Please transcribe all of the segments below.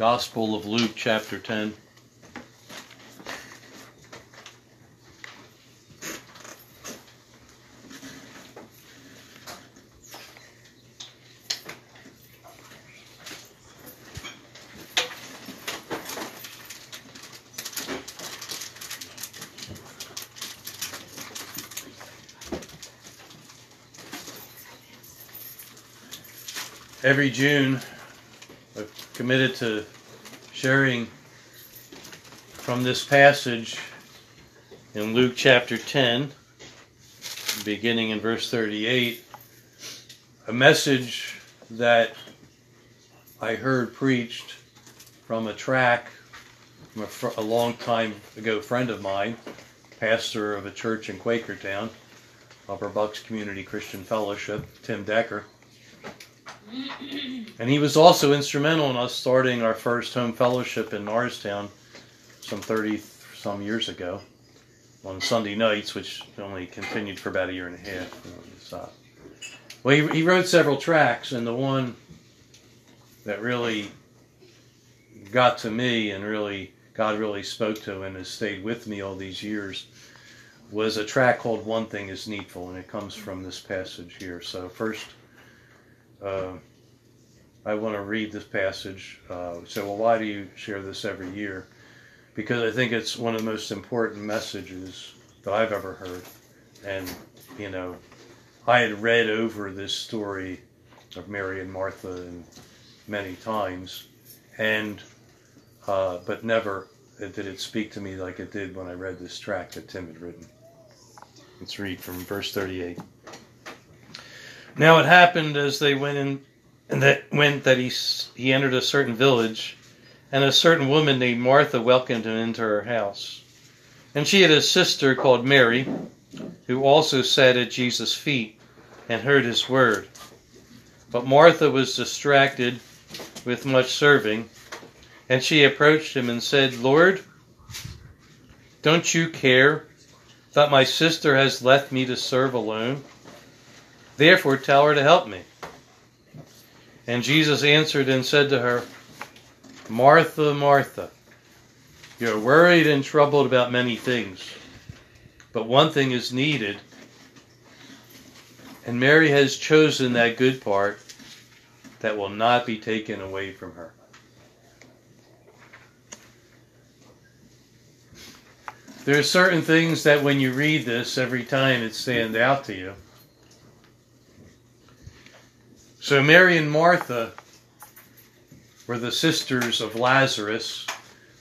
Gospel of Luke, chapter 10. Every June, I've committed to sharing from this passage in Luke chapter 10, beginning in verse 38, a message that I heard preached from a track from a, fr- a long time ago friend of mine, pastor of a church in Quakertown, Upper Bucks Community Christian Fellowship, Tim Decker. And he was also instrumental in us starting our first home fellowship in Norristown some 30 some years ago on Sunday nights, which only continued for about a year and a half. Well, he, he wrote several tracks, and the one that really got to me and really God really spoke to and has stayed with me all these years was a track called One Thing is Needful, and it comes from this passage here. So, first, uh, I want to read this passage. Uh, so, well, why do you share this every year? Because I think it's one of the most important messages that I've ever heard. And, you know, I had read over this story of Mary and Martha and many times, and uh, but never did it speak to me like it did when I read this tract that Tim had written. Let's read from verse 38. Now it happened as they went in, and that went that he he entered a certain village, and a certain woman named Martha welcomed him into her house. And she had a sister called Mary, who also sat at Jesus' feet and heard his word. But Martha was distracted with much serving, and she approached him and said, Lord, don't you care that my sister has left me to serve alone? Therefore tell her to help me. And Jesus answered and said to her, Martha, Martha, you're worried and troubled about many things, but one thing is needed, and Mary has chosen that good part that will not be taken away from her. There are certain things that when you read this every time it stand out to you. So Mary and Martha were the sisters of Lazarus,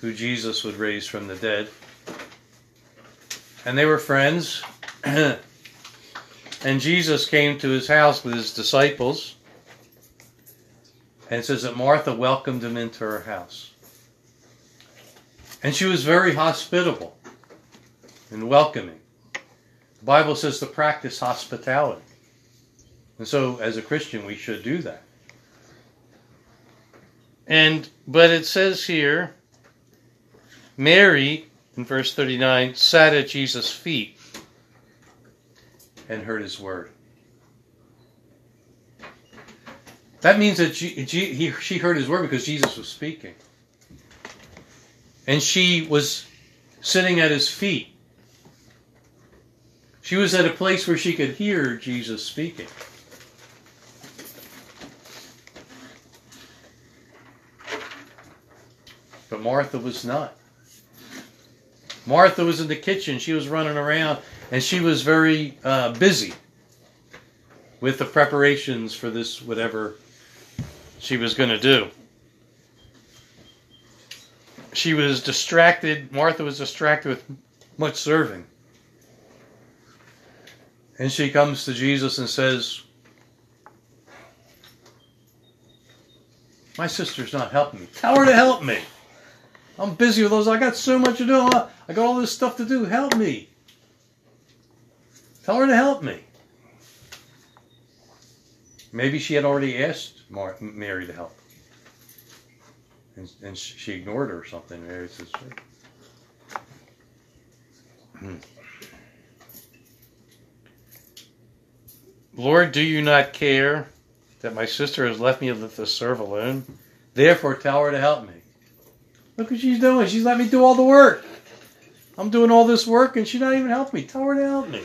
who Jesus would raise from the dead. And they were friends. and Jesus came to his house with his disciples. And it says that Martha welcomed him into her house. And she was very hospitable and welcoming. The Bible says to practice hospitality. And so as a Christian we should do that. And but it says here Mary in verse 39 sat at Jesus' feet and heard his word. That means that G, G, he, she heard his word because Jesus was speaking. And she was sitting at his feet. She was at a place where she could hear Jesus speaking. But Martha was not. Martha was in the kitchen. She was running around and she was very uh, busy with the preparations for this, whatever she was going to do. She was distracted. Martha was distracted with much serving. And she comes to Jesus and says, My sister's not helping me. Tell her to help me. I'm busy with those. I got so much to do. I got all this stuff to do. Help me. Tell her to help me. Maybe she had already asked Mar- Mary to help. And, and she ignored her or something. Mary says, "Hmm. Lord, do you not care that my sister has left me to serve alone? Therefore, tell her to help me. Look what she's doing. She's letting me do all the work. I'm doing all this work and she's not even helping me. Tell her to help me.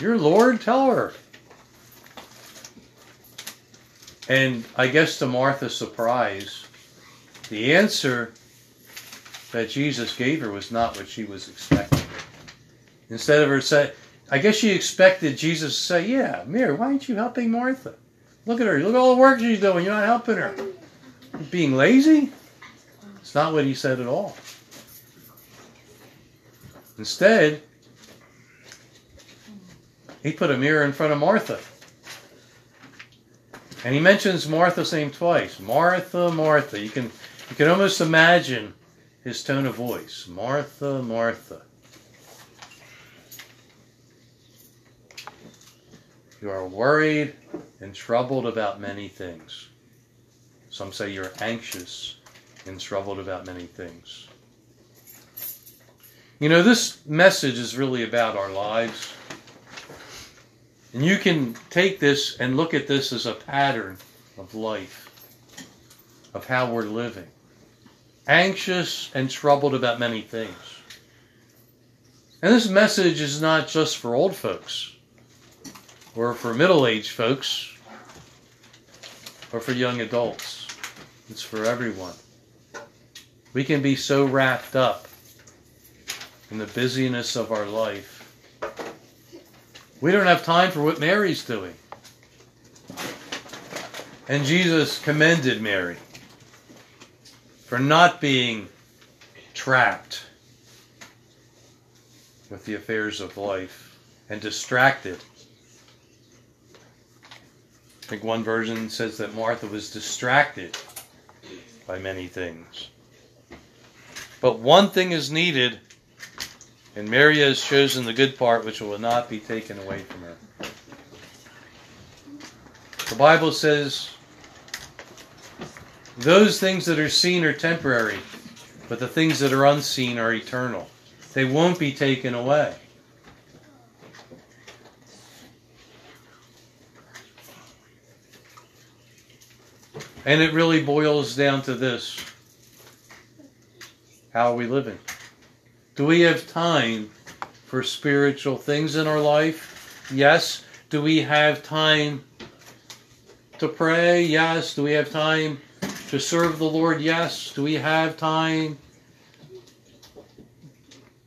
Your Lord, tell her. And I guess to Martha's surprise, the answer that Jesus gave her was not what she was expecting. Instead of her say, I guess she expected Jesus to say, Yeah, Mary, why aren't you helping Martha? Look at her. Look at all the work she's doing. You're not helping her. Being lazy? Not what he said at all. Instead, he put a mirror in front of Martha. And he mentions Martha's name twice. Martha, Martha. You can you can almost imagine his tone of voice. Martha, Martha. You are worried and troubled about many things. Some say you're anxious and troubled about many things. You know, this message is really about our lives. And you can take this and look at this as a pattern of life, of how we're living. Anxious and troubled about many things. And this message is not just for old folks, or for middle aged folks, or for young adults. It's for everyone. We can be so wrapped up in the busyness of our life we don't have time for what Mary's doing. And Jesus commended Mary for not being trapped with the affairs of life and distracted. I think one version says that Martha was distracted by many things. But one thing is needed and Mary has chosen the good part which will not be taken away from her. The Bible says those things that are seen are temporary, but the things that are unseen are eternal. They won't be taken away. And it really boils down to this how are we living? Do we have time for spiritual things in our life? Yes. Do we have time to pray? Yes. Do we have time to serve the Lord? Yes. Do we have time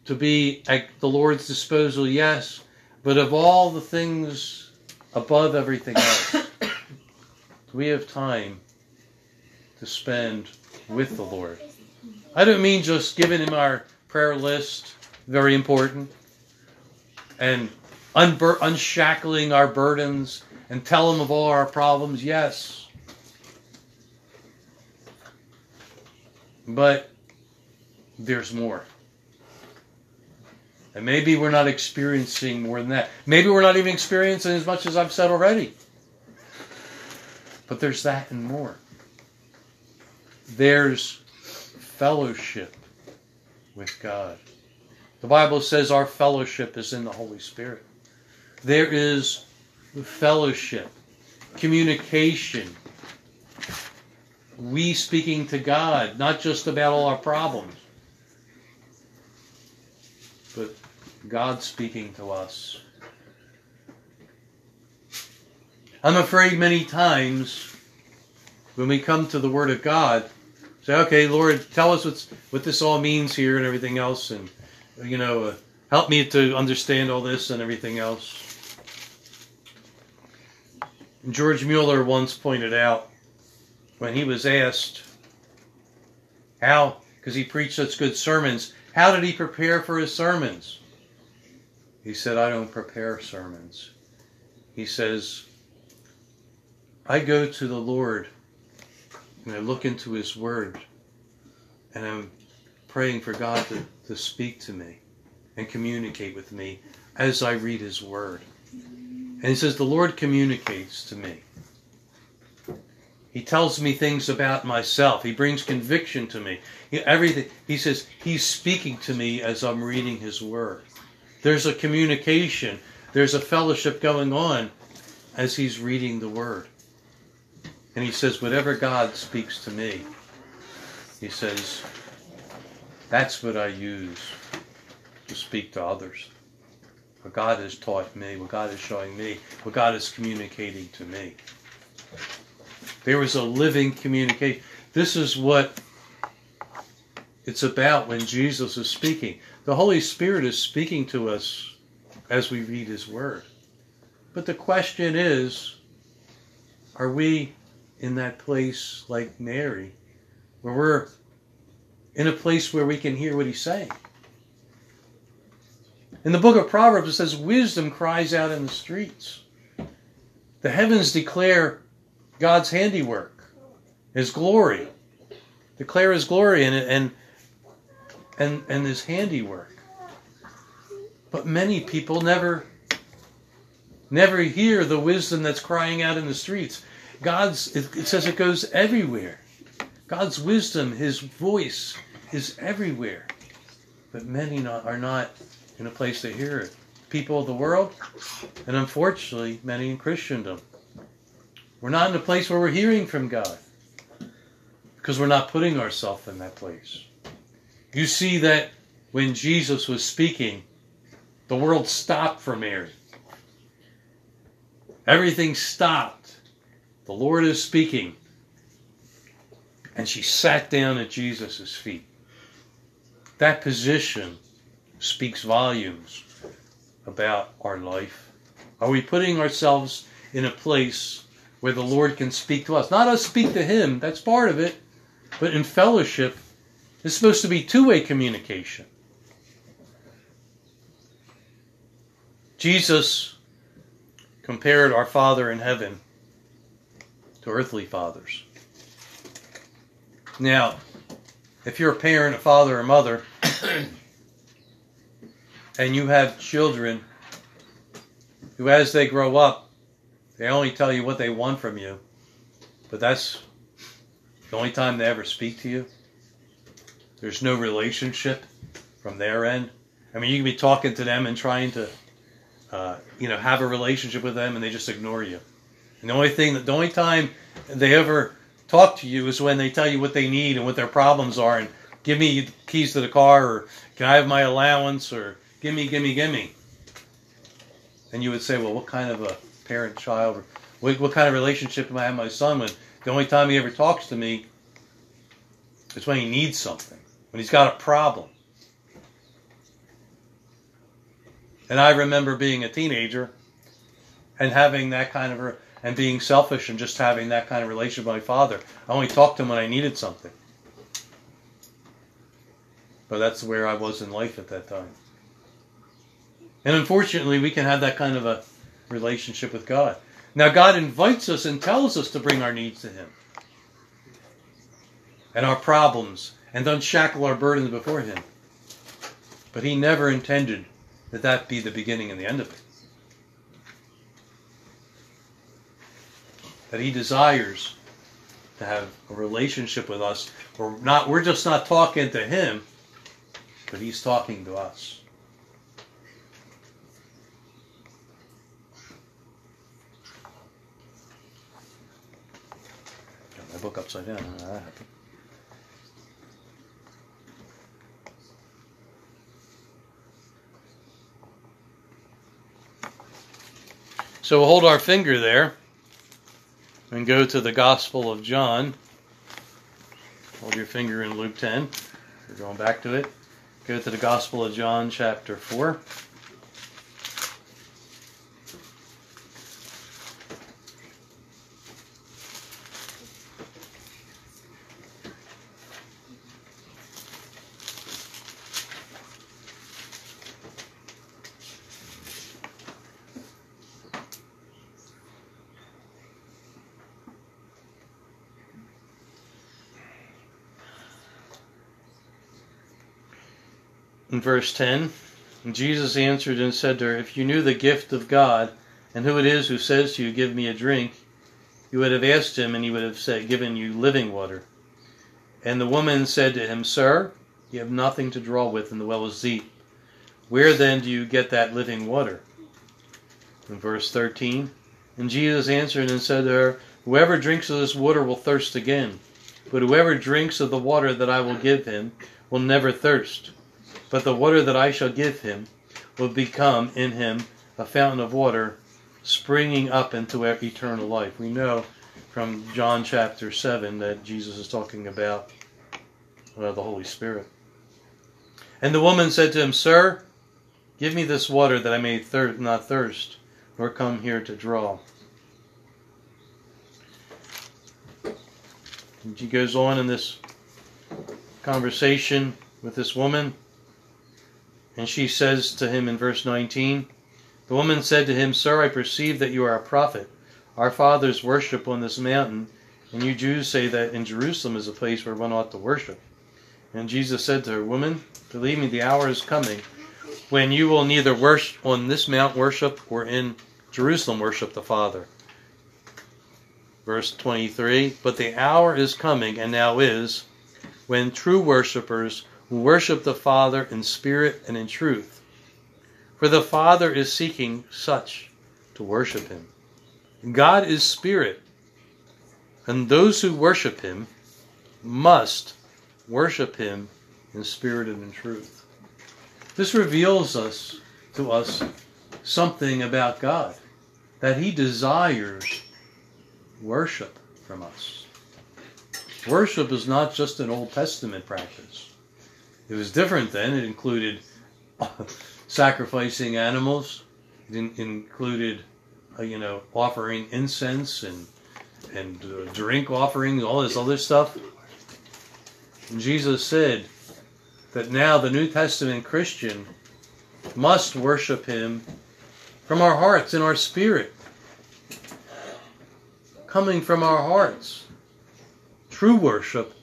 to be at the Lord's disposal? Yes. But of all the things above everything else, do we have time to spend with the Lord? I don't mean just giving Him our prayer list, very important. And unbur- unshackling our burdens and tell Him of all our problems, yes. But there's more. And maybe we're not experiencing more than that. Maybe we're not even experiencing as much as I've said already. But there's that and more. There's fellowship with God. The Bible says our fellowship is in the Holy Spirit. There is fellowship, communication, we speaking to God, not just about all our problems, but God speaking to us. I'm afraid many times when we come to the Word of God, Say, okay, Lord, tell us what's, what this all means here and everything else, and you know, uh, help me to understand all this and everything else. George Mueller once pointed out when he was asked how, because he preached such good sermons, how did he prepare for his sermons? He said, I don't prepare sermons. He says, I go to the Lord and I look into His Word and I'm praying for God to, to speak to me and communicate with me as I read His Word. And He says, The Lord communicates to me. He tells me things about myself. He brings conviction to me. He, everything. He says He's speaking to me as I'm reading His Word. There's a communication. There's a fellowship going on as He's reading the Word. And he says, whatever God speaks to me, he says, That's what I use to speak to others. What God has taught me, what God is showing me, what God is communicating to me. There is a living communication. This is what it's about when Jesus is speaking. The Holy Spirit is speaking to us as we read His Word. But the question is are we in that place like Mary, where we're in a place where we can hear what He's saying? In the book of Proverbs, it says, Wisdom cries out in the streets. The heavens declare God's handiwork, His glory. Declare His glory and, and, and, and His handiwork. But many people never never hear the wisdom that's crying out in the streets. God's it, says it goes everywhere. God's wisdom, His voice is everywhere. But many not, are not in a place to hear it. People of the world, and unfortunately, many in Christendom. We're not in a place where we're hearing from God because we're not putting ourselves in that place. You see that when Jesus was speaking, the world stopped for Mary. Everything stopped. The Lord is speaking. And she sat down at Jesus' feet. That position speaks volumes about our life. Are we putting ourselves in a place where the Lord can speak to us? Not us speak to Him, that's part of it, but in fellowship, it's supposed to be two way communication. Jesus compared our Father in heaven earthly fathers. Now, if you're a parent, a father, or mother, and you have children who, as they grow up, they only tell you what they want from you, but that's the only time they ever speak to you. There's no relationship from their end. I mean, you can be talking to them and trying to, uh, you know, have a relationship with them, and they just ignore you. And the only thing, that the only time they ever talk to you is when they tell you what they need and what their problems are, and give me keys to the car, or can I have my allowance, or give me, give me, give me. And you would say, well, what kind of a parent child, what, what kind of relationship am I have with my son when the only time he ever talks to me is when he needs something, when he's got a problem. And I remember being a teenager and having that kind of, and being selfish and just having that kind of relationship with my father. I only talked to him when I needed something. But that's where I was in life at that time. And unfortunately, we can have that kind of a relationship with God. Now, God invites us and tells us to bring our needs to Him and our problems and unshackle our burdens before Him. But He never intended that that be the beginning and the end of it. That He desires to have a relationship with us. We're not we're just not talking to Him, but He's talking to us. my book upside down. How that happened? So we'll hold our finger there and go to the Gospel of John. Hold your finger in Luke 10. We're going back to it. Go to the Gospel of John, chapter 4. In verse 10, Jesus answered and said to her, If you knew the gift of God and who it is who says to you, Give me a drink, you would have asked him, and he would have said, given you living water. And the woman said to him, Sir, you have nothing to draw with, and the well is deep. Where then do you get that living water? In verse 13, and Jesus answered and said to her, Whoever drinks of this water will thirst again. But whoever drinks of the water that I will give him will never thirst. But the water that I shall give him will become in him a fountain of water springing up into eternal life. We know from John chapter 7 that Jesus is talking about well, the Holy Spirit. And the woman said to him, Sir, give me this water that I may thir- not thirst, nor come here to draw. And she goes on in this conversation with this woman, and she says to him in verse 19, The woman said to him, Sir, I perceive that you are a prophet. Our fathers worship on this mountain, and you Jews say that in Jerusalem is a place where one ought to worship. And Jesus said to her, Woman, believe me, the hour is coming when you will neither worship on this mount worship or in Jerusalem worship the Father. Verse 23 But the hour is coming, and now is, when true worshippers worship the Father in spirit and in truth. For the Father is seeking such to worship him. God is spirit, and those who worship him must worship him in spirit and in truth. This reveals us to us something about God that he desires worship from us. Worship is not just an Old Testament practice. It was different then. It included sacrificing animals. It in- included, uh, you know, offering incense and and uh, drink offerings, all this other stuff. And Jesus said that now the New Testament Christian must worship Him from our hearts, in our spirit, coming from our hearts. True worship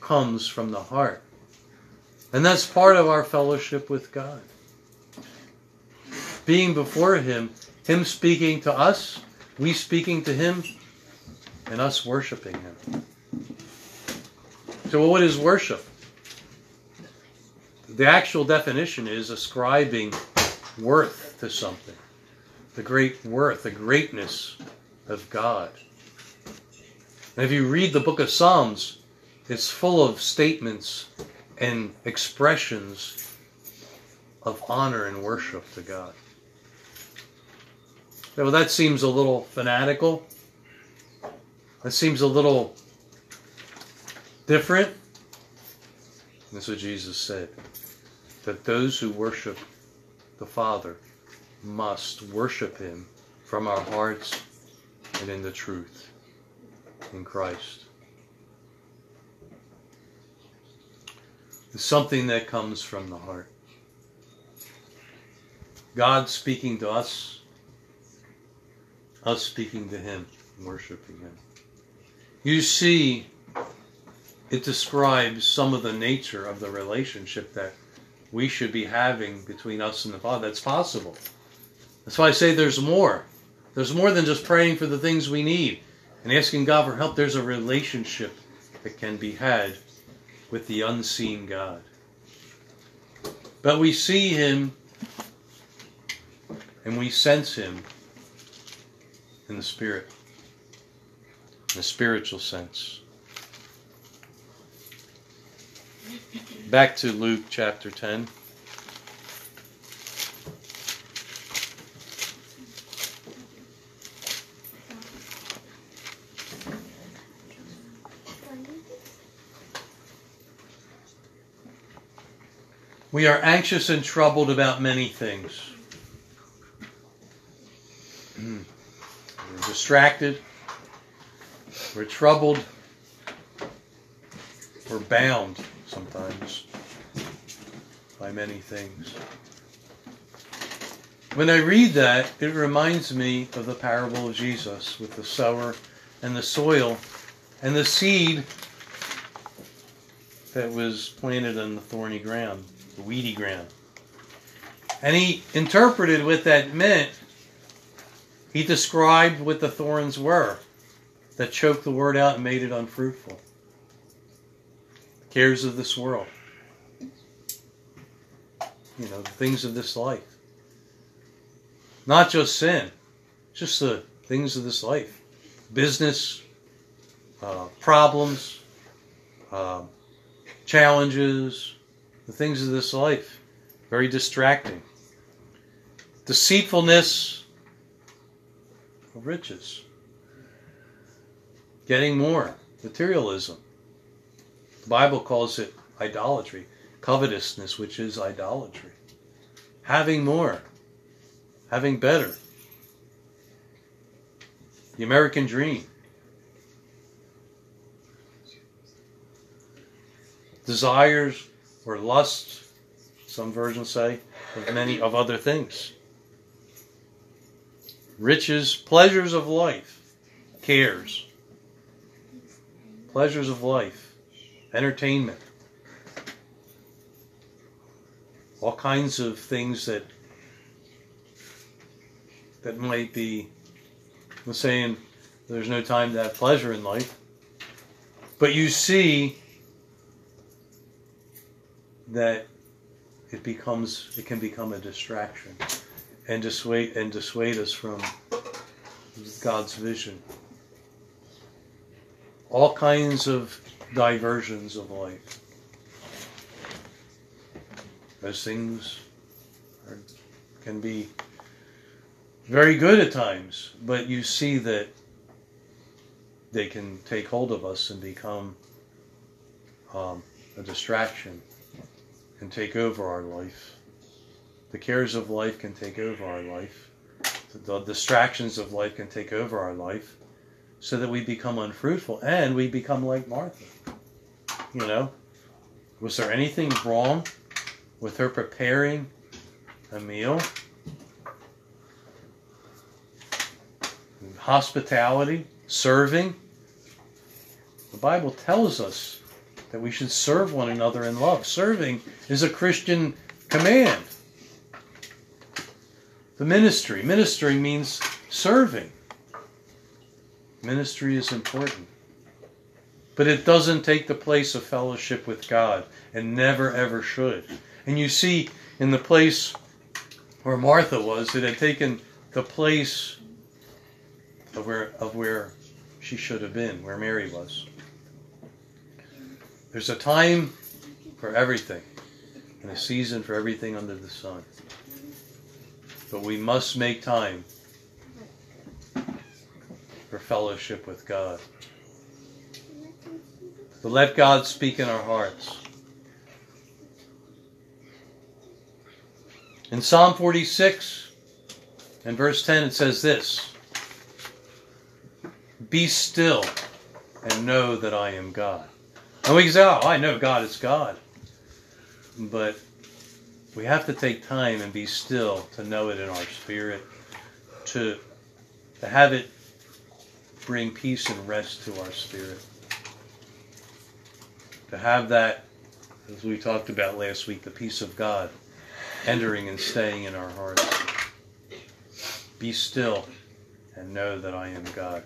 comes from the heart. And that's part of our fellowship with God. Being before Him, Him speaking to us, we speaking to Him, and us worshiping Him. So, what is worship? The actual definition is ascribing worth to something, the great worth, the greatness of God. And if you read the book of Psalms, it's full of statements and expressions of honor and worship to God. Well, that seems a little fanatical. That seems a little different. That's what Jesus said. That those who worship the Father must worship Him from our hearts and in the truth in Christ. Something that comes from the heart. God speaking to us, us speaking to Him, worshiping Him. You see, it describes some of the nature of the relationship that we should be having between us and the Father. That's possible. That's why I say there's more. There's more than just praying for the things we need and asking God for help. There's a relationship that can be had with the unseen God. But we see Him and we sense Him in the Spirit, in a spiritual sense. Back to Luke chapter 10. We are anxious and troubled about many things. We're distracted. We're troubled. We're bound sometimes by many things. When I read that, it reminds me of the parable of Jesus with the sower and the soil and the seed that was planted on the thorny ground, weedy ground. And he interpreted what that meant. He described what the thorns were that choked the word out and made it unfruitful cares of this world. You know, things of this life. Not just sin, just the things of this life. Business, uh, problems, uh, challenges, the things of this life. Very distracting. Deceitfulness of riches. Getting more. Materialism. The Bible calls it idolatry. Covetousness, which is idolatry. Having more. Having better. The American dream. Desires or lusts, some versions say, of many of other things. Riches, pleasures of life, cares, pleasures of life, entertainment, all kinds of things that that might be I'm saying there's no time to have pleasure in life. But you see that it becomes it can become a distraction and dissuade and dissuade us from God's vision. All kinds of diversions of life. Those things are, can be very good at times, but you see that they can take hold of us and become um, a distraction and take over our life. The cares of life can take over our life. The distractions of life can take over our life so that we become unfruitful and we become like Martha. You know, was there anything wrong with her preparing a meal? Hospitality, serving. The Bible tells us that we should serve one another in love. Serving is a Christian command. The ministry. Ministering means serving. Ministry is important. But it doesn't take the place of fellowship with God and never ever should. And you see in the place where Martha was, it had taken the place of where of where she should have been, where Mary was. There's a time for everything and a season for everything under the sun. But we must make time for fellowship with God. To let God speak in our hearts. In Psalm 46 and verse 10, it says this Be still and know that I am God. And we say, Oh, I know God is God. But we have to take time and be still to know it in our spirit, to, to have it bring peace and rest to our spirit. To have that, as we talked about last week, the peace of God entering and staying in our hearts. Be still and know that I am God.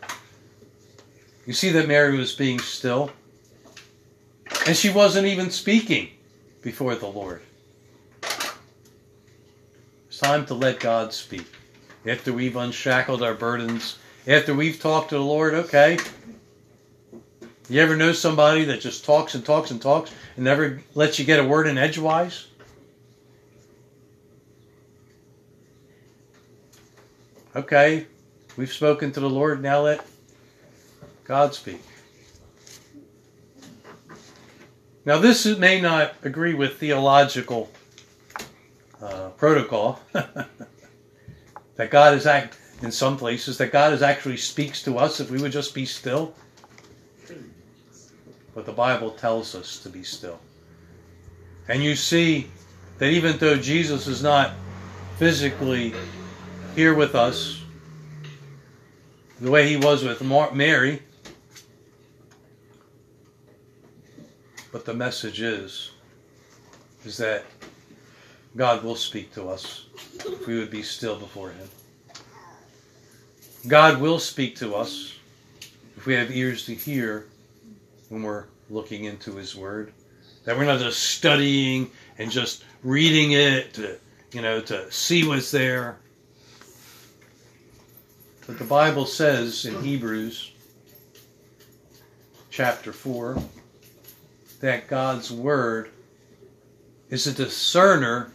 You see that Mary was being still, and she wasn't even speaking before the Lord. It's time to let God speak. After we've unshackled our burdens, after we've talked to the Lord, okay. You ever know somebody that just talks and talks and talks and never lets you get a word in edgewise? Okay, we've spoken to the Lord, now let God speak. Now, this may not agree with theological uh, protocol that God is act in some places that God is actually speaks to us if we would just be still. But the Bible tells us to be still. And you see that even though Jesus is not physically here with us, the way he was with Mary, but the message is, is that God will speak to us if we would be still before him. God will speak to us if we have ears to hear when we're looking into his word. That we're not just studying and just reading it to, you know, to see what's there. But the Bible says in Hebrews chapter 4 that God's Word is a discerner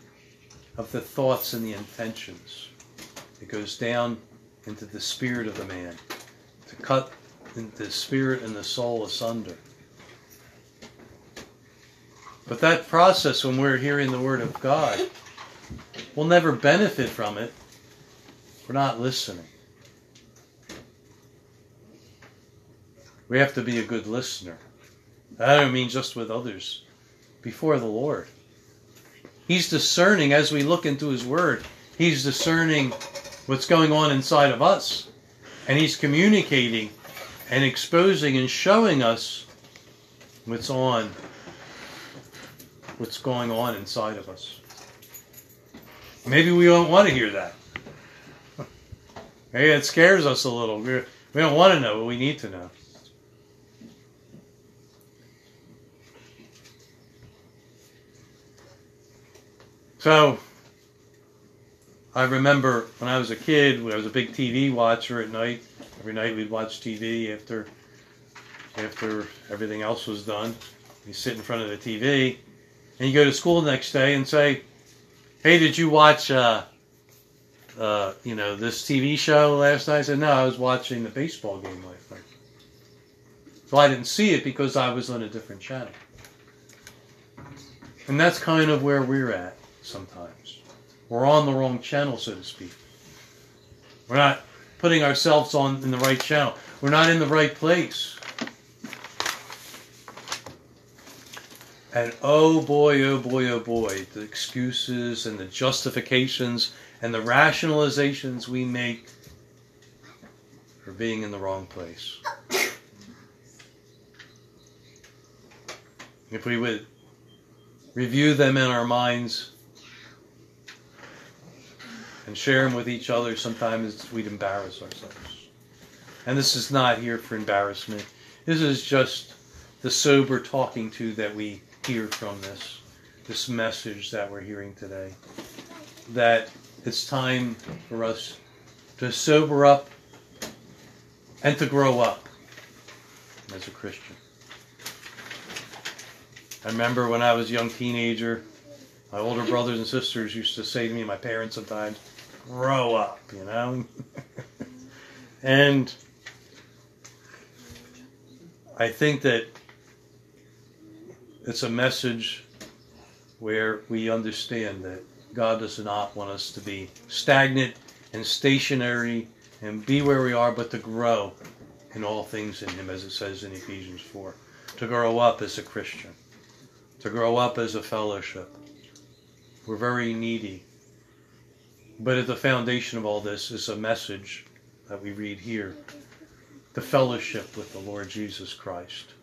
of the thoughts and the intentions. It goes down into the spirit of the man to cut the spirit and the soul asunder. But that process, when we're hearing the Word of God, we'll never benefit from it. We're not listening. We have to be a good listener. I don't mean just with others, before the Lord. He's discerning as we look into His Word. He's discerning what's going on inside of us. And He's communicating and exposing and showing us what's on, what's going on inside of us. Maybe we don't want to hear that. Maybe it scares us a little. we we do not want to know, but we need to know. So, I remember when I was a kid, I was a big TV watcher at night. Every night we'd watch TV after after everything else was done. You sit in front of the TV, and you go to school the next day and say, "Hey, did you watch uh, uh, you know this TV show last night?" I said, "No, I was watching the baseball game last night." So I didn't see it because I was on a different channel. And that's kind of where we're at sometimes. We're on the wrong channel, so to speak. We're not putting ourselves on in the right channel. We're not in the right place. And oh boy, oh boy, oh boy, the excuses and the justifications and the rationalizations we make for being in the wrong place. If we would review them in our minds, and share them with each other, sometimes we'd embarrass ourselves. And this is not here for embarrassment. This is just the sober talking to that we hear from this, this message that we're hearing today. That it's time for us to sober up and to grow up as a Christian. I remember when I was a young teenager, my older brothers and sisters used to say to me, my parents sometimes, grow up, you know? and I think that it's a message where we understand that God does not want us to be stagnant and stationary and be where we are, but to grow in all things in Him, as it says in Ephesians 4. To grow up as a Christian, to grow up as a fellowship. We're very needy but at the foundation of all this is a message that we read here the fellowship with the Lord Jesus Christ.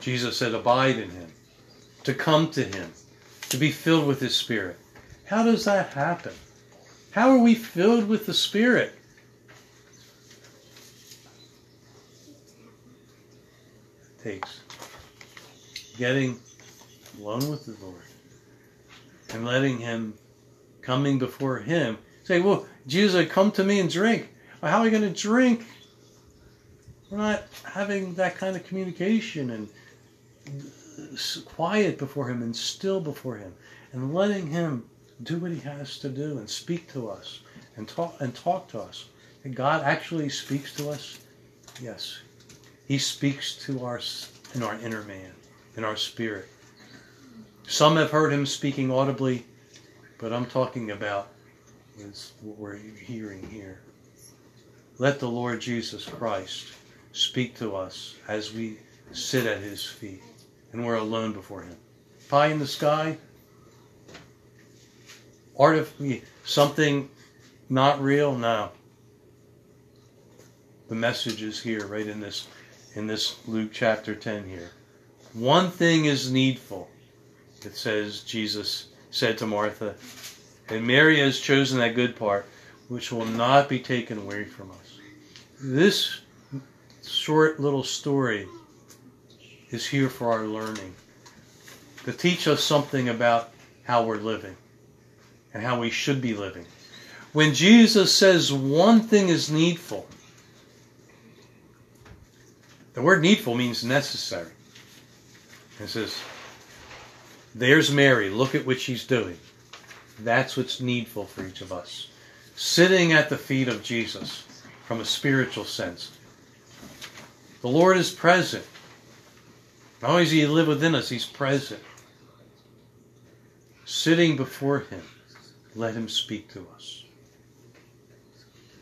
Jesus said, Abide in him, to come to him, to be filled with his Spirit. How does that happen? How are we filled with the Spirit? It takes getting alone with the Lord and letting him coming before Him. Say, well, Jesus, come to me and drink. Well, how are we going to drink? We're not having that kind of communication and quiet before Him and still before Him and letting Him do what He has to do and speak to us and talk and talk to us. And God actually speaks to us. Yes, He speaks to us in our inner man, in our spirit. Some have heard Him speaking audibly. But I'm talking about is what we're hearing here. Let the Lord Jesus Christ speak to us as we sit at his feet and we're alone before him. Pie in the sky, art of something not real? No. The message is here, right in this in this Luke chapter 10 here. One thing is needful. It says Jesus said to Martha. And Mary has chosen that good part, which will not be taken away from us. This short little story is here for our learning, to teach us something about how we're living and how we should be living. When Jesus says one thing is needful, the word needful means necessary. It says, There's Mary. Look at what she's doing. That's what's needful for each of us. Sitting at the feet of Jesus from a spiritual sense. The Lord is present. Not only does He live within us, He's present. Sitting before Him, let Him speak to us.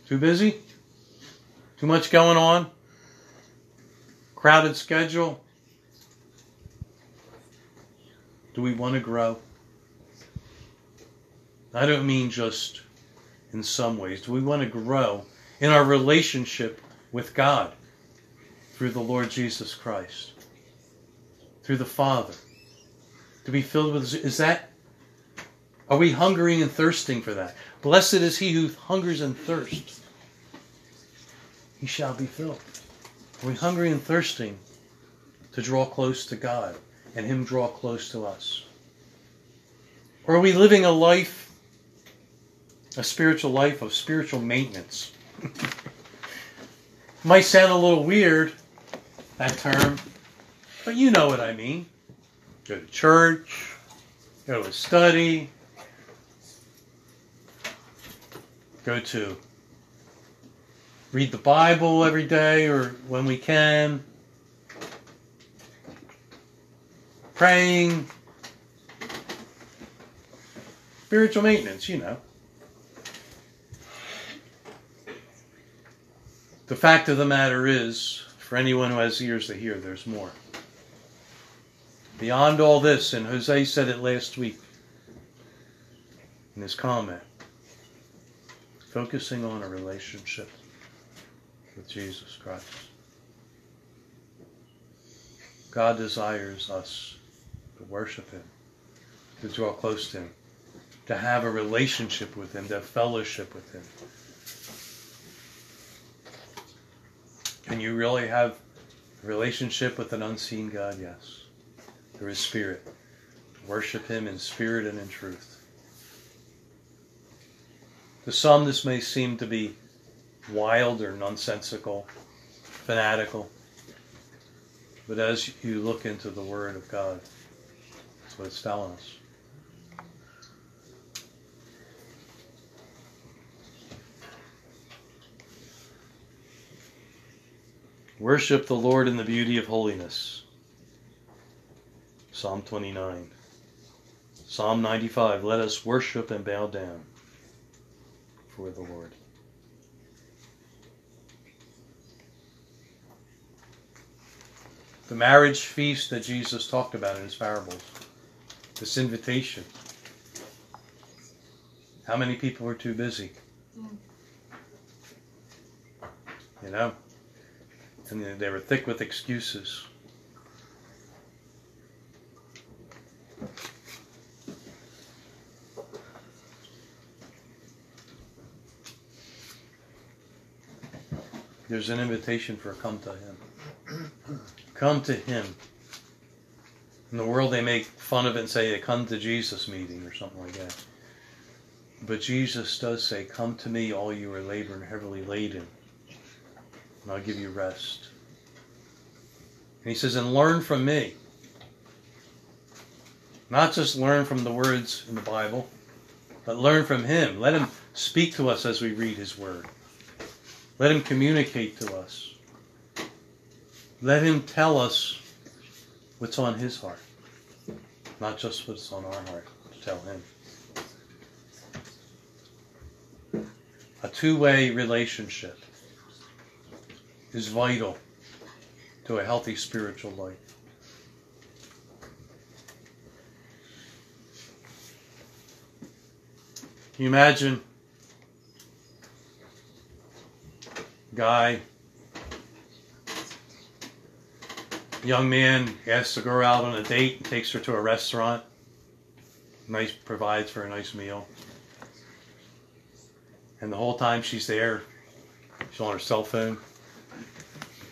Too busy? Too much going on? Crowded schedule? Do we want to grow? I don't mean just in some ways. Do we want to grow in our relationship with God through the Lord Jesus Christ? Through the Father? To be filled with, is that, are we hungering and thirsting for that? Blessed is he who hungers and thirsts. He shall be filled. Are we hungry and thirsting to draw close to God and Him draw close to us? Or are we living a life, a spiritual life of spiritual maintenance? Might sound a little weird, that term, but you know what I mean. Go to church, go to study, go to read the Bible every day or when we can, praying, spiritual maintenance, you know. The fact of the matter is, for anyone who has ears to hear, there's more. Beyond all this, and Jose said it last week in his comment, focusing on a relationship with Jesus Christ. God desires us to worship Him, to draw close to Him, to have a relationship with Him, to have fellowship with Him. Can you really have a relationship with an unseen God? Yes. Through His Spirit. Worship Him in spirit and in truth. To some, this may seem to be wild or nonsensical, fanatical. But as you look into the Word of God, what it's telling us. Worship the Lord in the beauty of holiness. Psalm 29. Psalm 95. Let us worship and bow down for the Lord. the marriage feast that Jesus talked about in his parables, this invitation. How many people were too busy? Mm. You know? And they were thick with excuses. There's an invitation for come to him. Come to Him. In the world, they make fun of it and say, come to Jesus meeting or something like that. But Jesus does say, Come to me, all you are laboring heavily laden, and I'll give you rest. And He says, And learn from me. Not just learn from the words in the Bible, but learn from Him. Let Him speak to us as we read His Word. Let Him communicate to us. Let him tell us what's on his heart, not just what's on our heart to tell him. A two way relationship is vital to a healthy spiritual life. Can you imagine guy young man asks a girl out on a date, and takes her to a restaurant, nice provides for a nice meal. And the whole time she's there, she's on her cell phone.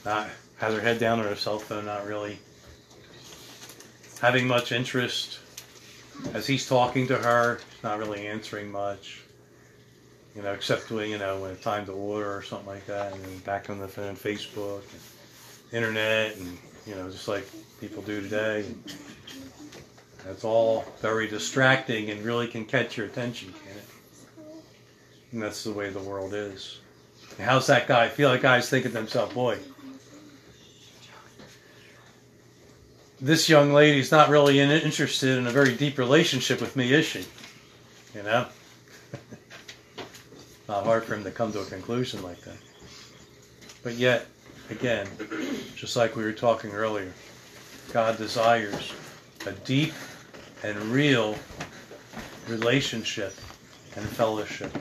Not has her head down on her cell phone, not really having much interest. As he's talking to her, she's not really answering much. You know, except when you know when it's time to order or something like that, and then back on the phone, Facebook, and internet, and you know, just like people do today. That's all very distracting and really can catch your attention, can it? And that's the way the world is. How's that guy? I feel like guys thinking to themselves, boy, this young lady's not really in, interested in a very deep relationship with me, is she? You know? not hard for him to come to a conclusion like that. But yet, again, just like we were talking earlier, God desires a deep and real relationship and fellowship.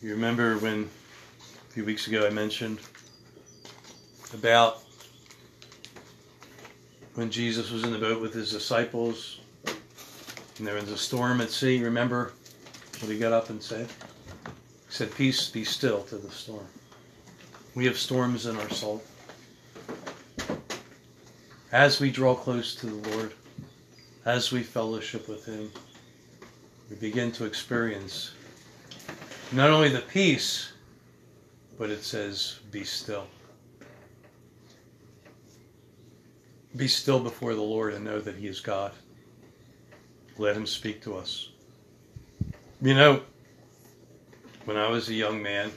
you remember when a few weeks ago I mentioned about when Jesus was in the boat with his disciples and there was a storm at sea. Remember what he got up and said? He said, Peace, be still to the storm. We have storms in our soul. As we draw close to the Lord, as we fellowship with Him, we begin to experience not only the peace, but it says, Be still. Be still before the Lord and know that He is God. Let Him speak to us. You know, when I was a young man,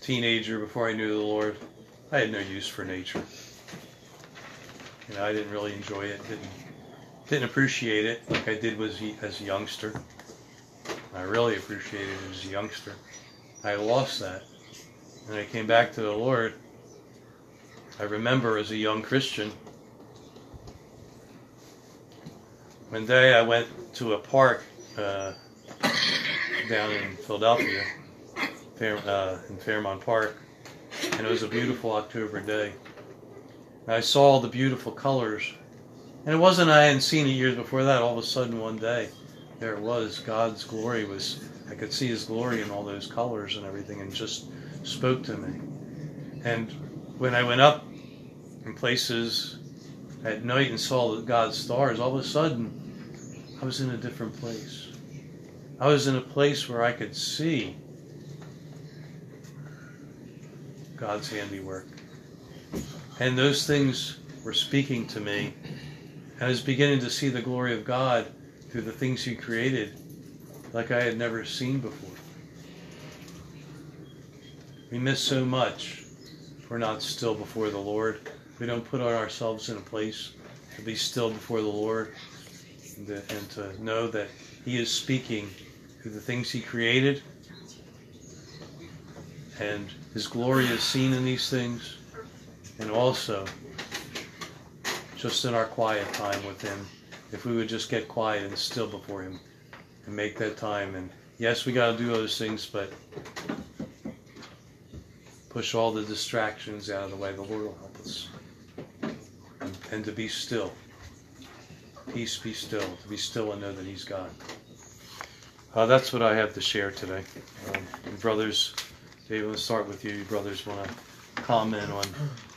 teenager, before I knew the Lord, I had no use for nature. You know, I didn't really enjoy it, didn't didn't appreciate it like I did was as a youngster. I really appreciated it as a youngster. I lost that. And I came back to the Lord I remember as a young Christian, one day I went to a park uh, down in Philadelphia, Fair, uh, in Fairmount Park, and it was a beautiful October day. And I saw the beautiful colors, and it wasn't I hadn't seen it years before that. All of a sudden, one day, there it was. God's glory was. I could see His glory in all those colors and everything, and just spoke to me. And when I went up in places at night and saw God's stars, all of a sudden I was in a different place. I was in a place where I could see God's handiwork. And those things were speaking to me. I was beginning to see the glory of God through the things He created like I had never seen before. We miss so much. We're not still before the Lord we don't put ourselves in a place to be still before the Lord and to, and to know that He is speaking through the things He created, and His glory is seen in these things, and also just in our quiet time with Him, if we would just get quiet and still before Him and make that time. And yes, we got to do those things, but push all the distractions out of the way. The Lord will help us and to be still. Peace, be still. To be still and know that He's God. Uh, that's what I have to share today. Um, brothers, Dave, let's start with you. You brothers want to comment on